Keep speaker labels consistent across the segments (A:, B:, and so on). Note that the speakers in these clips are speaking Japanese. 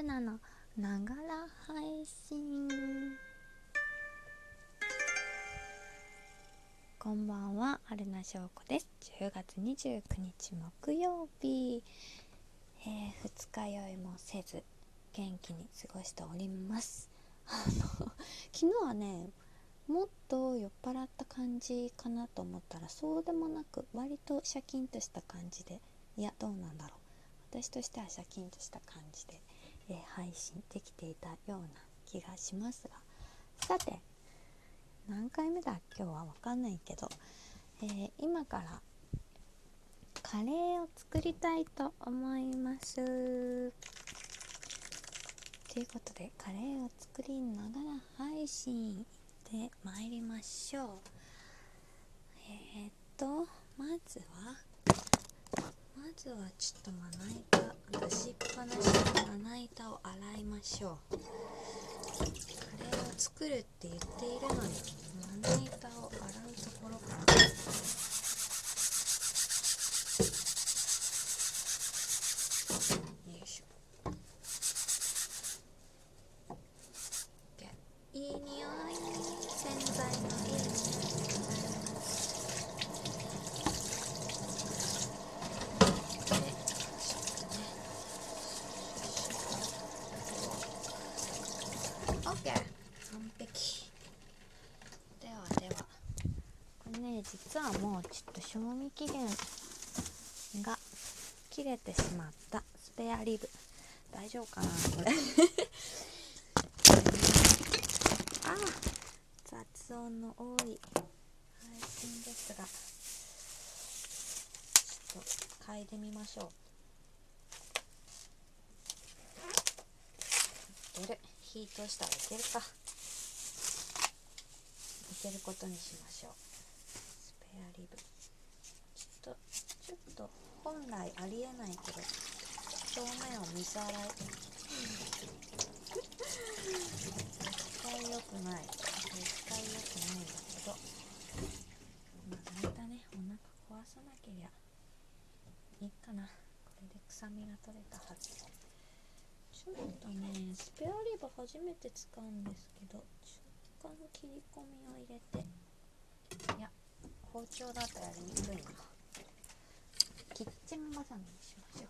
A: ルナの。ながら配信。こんばんはアルナ翔子です。10月29日木曜日、えー、二日酔いもせず元気に過ごしております。あの 昨日はねもっと酔っ払った感じかなと思ったらそうでもなく割とシャキンとした感じで。いやどうなんだろう。私としてはシャキンとした感じで、えー、配信できていたような気がしますが。さて何回目だ？今日は分かんないけど、えー、今からカレーを作りたいと思います。ということでカレーを作りながら配信で参りましょう。えー、っとまずはずはちょっとまな板出しっぱなしのまな板を洗いましょう。カレーを作るって言っているのにまな板を洗うところから実はもうちょっと賞味期限が切れてしまった。スペアリブ。大丈夫かなこれ。あ雑音の多い。配信ですが。ちょっと嗅いでみましょう。いける。火通したらいけるか。いけることにしましょう。ペアリブ。ちょっとちょっと本来ありえないけど表面を水洗い。絶対良くない。絶対良くないんだけど。まあ大体ねお腹壊さなけりゃいいかな。これで臭みが取れたはず。ちょっとねスペアリブ初めて使うんですけど中間切り込みを入れて。いや包丁だとやりにくいなキッチンバサミにしましょ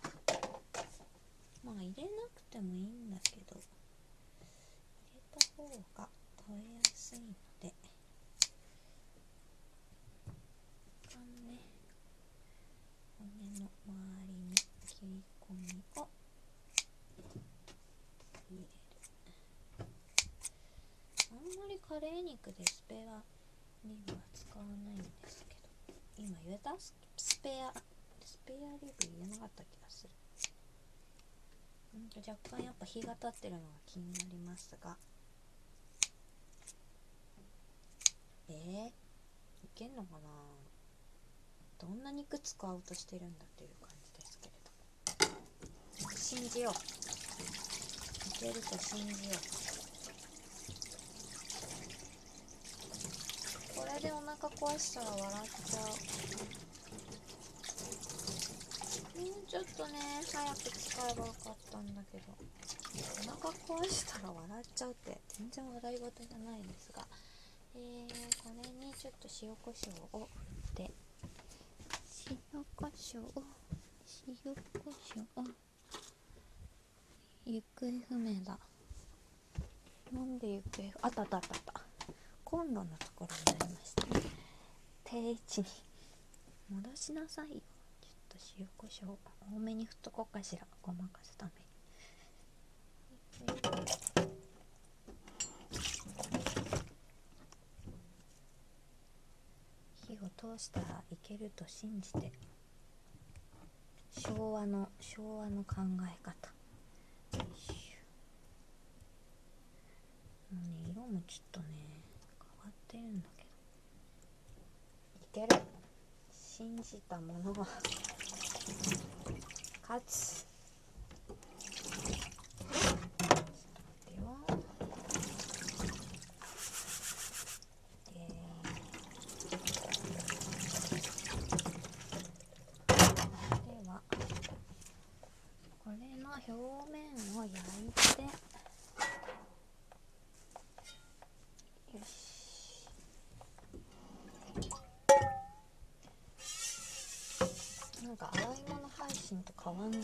A: うまあ入れなくてもいいんだけど入れた方が取れやすいのでね骨の周りに切り込みを入れる。あんまりカレー肉でスペアリブは使わないんですけど今言えた？スペアスペアリブ言えなかった気がする。んと若干やっぱ日が経ってるのが気になりますが。えー、いけんのかな？どんな肉使おうとしてるんだという感じですけれど信じよう。いけると信じよう。これでお腹壊したら笑っちゃう。うちょっとね早く使えばよかったんだけど。お腹壊したら笑っちゃうって全然笑い事じゃないんですが。えー、これにちょっと塩コショウを振って。塩コショウ。塩コショウ。行方不明だ。なんで行方あったあったあったあった。コンロのところになりましたね定位置に戻しなさい。よちょっと塩コショウ多めに振っとこうかしらごまかすために火を通したらいけると信じて昭和の昭和の考え方もうね色もちょっとねってるんだけど。いける。信じたものは勝つここれの表面を焼いてよしなんか洗い物配信と変わんない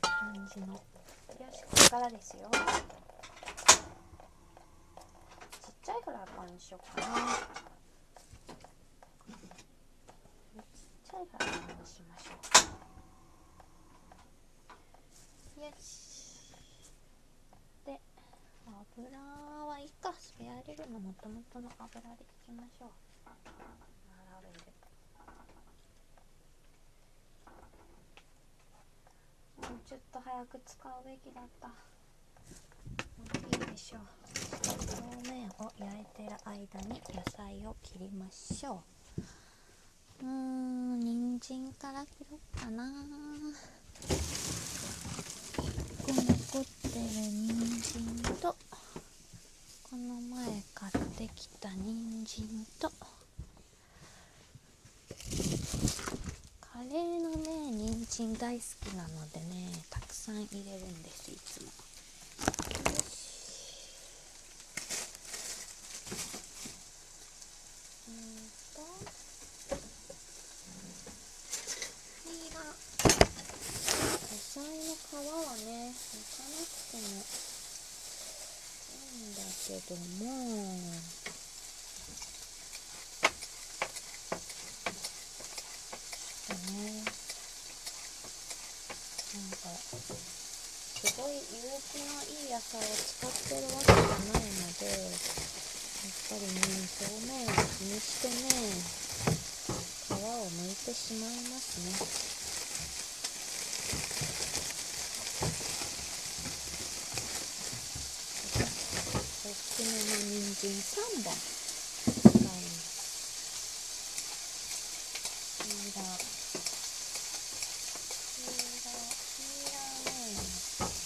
A: 感じの。よしここからですよ。ちっちゃいフライパンにしようかな。ちっちゃいフライパンにしましょう。よし。で油はいいか。スペアリブのもともとの油でいきましょう並べるもうちょっと早く使うべきだった。もういいでしょ。う表面を焼いてる間に野菜を切りましょう。うーん人参から切ろうかな。この残ってる人参とこの前買ってきた人参と。カレーのね人参大好きなのでねたくさん入れるんです。いつも。うんとピーラー野菜の皮はね剥かなくてもいいんだけどもねなんかすごい有機のいい野菜を使ってるわけじゃないのでやっぱりね表面を気にしてね皮を剥いてしまいますね。大きめの人参3本使いますピーラーピーラーピーラーね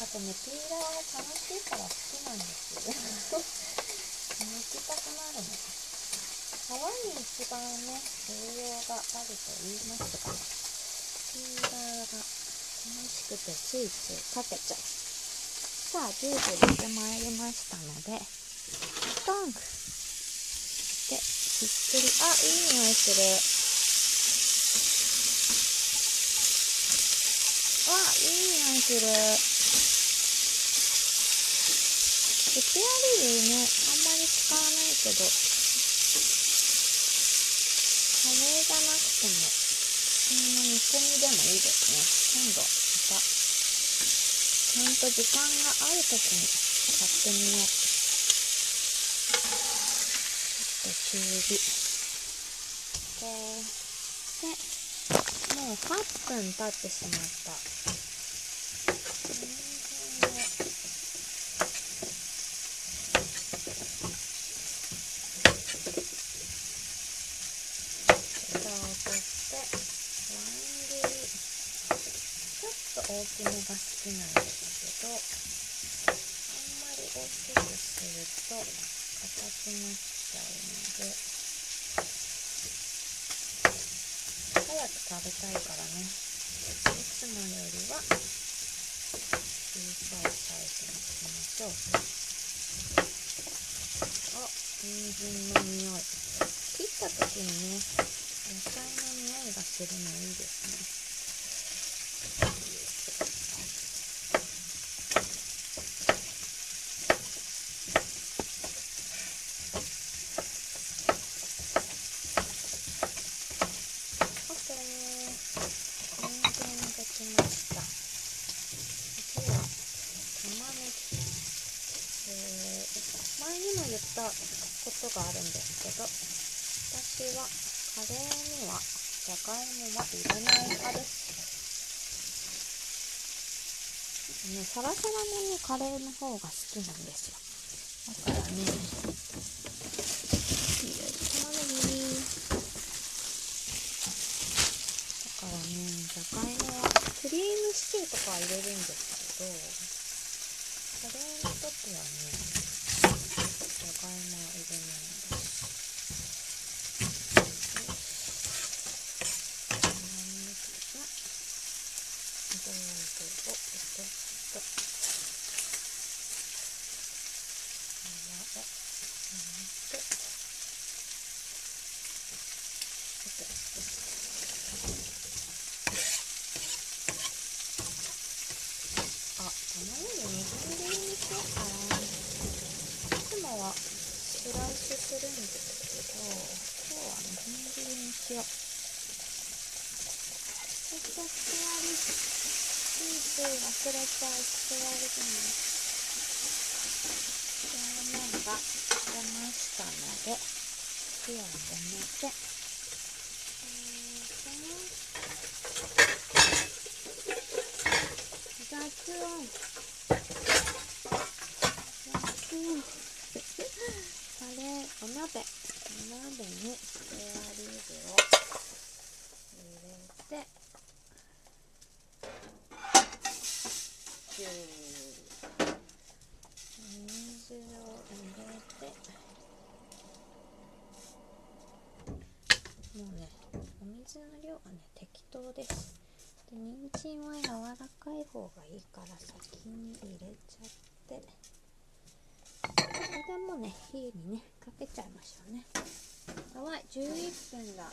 A: あとねピーラーが楽しいから好きなんです。よ抜きたくなるの皮に一番ね栄養があると言いますがピーラーが楽しくてついついかけちゃうさあジュース入れてまいりましたのでトングでひっくり。あいい匂いする。わいい匂いする。スペアリブねあんまり使わないけどカレーじゃなくても普通の煮込みでもいいですね今度またちゃんと時間があるときに買ってみよう。ちょっと中火。で、で、もう8分経ってしまった。人参を蓋を取って、乱切り。ちょっと大きめが好きなんですけどあんまり大きくする。と硬くなっちゃうので早く食べたいからねいつもよりは小さいサイズにしましょうあ人参の匂い切った時にね匂いがするのいいですね前にも言ったことがあるんですけど私はカレーにはじゃがいもは入れない派ですね、サラサラのねカレーの方が好きなんですよ。だからねいいです玉ねぎだからねじゃがいもはクリームシチューとかは入れるんですけどカレーの時はねじゃがいもは入れないんです玉ねぎがとあ、卵みじん切りにしようかな。いつもはスライスするんですけど、今日はみじん切りにしよう。ちょっとスワリ、ついつい忘れちゃうスワリでも、表面が出ましたので、火を止めて、雑音雑音カレーお鍋。お鍋にスペアリブを入れてジュー水を入れてもうねお水の量はね適当です。で人参は柔らかい方がいいから先に入れちゃって。これもね火にねかけちゃいましょうね。やばい11分だ。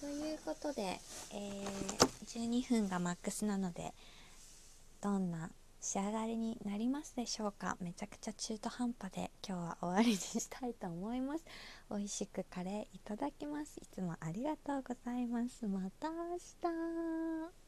A: ということで、えー、12分がマックスなのでどんな仕上がりになりますでしょうか。めちゃくちゃ中途半端で今日は終わりにしたいと思います。美味しくカレーいただきます。いつもありがとうございます。また明日。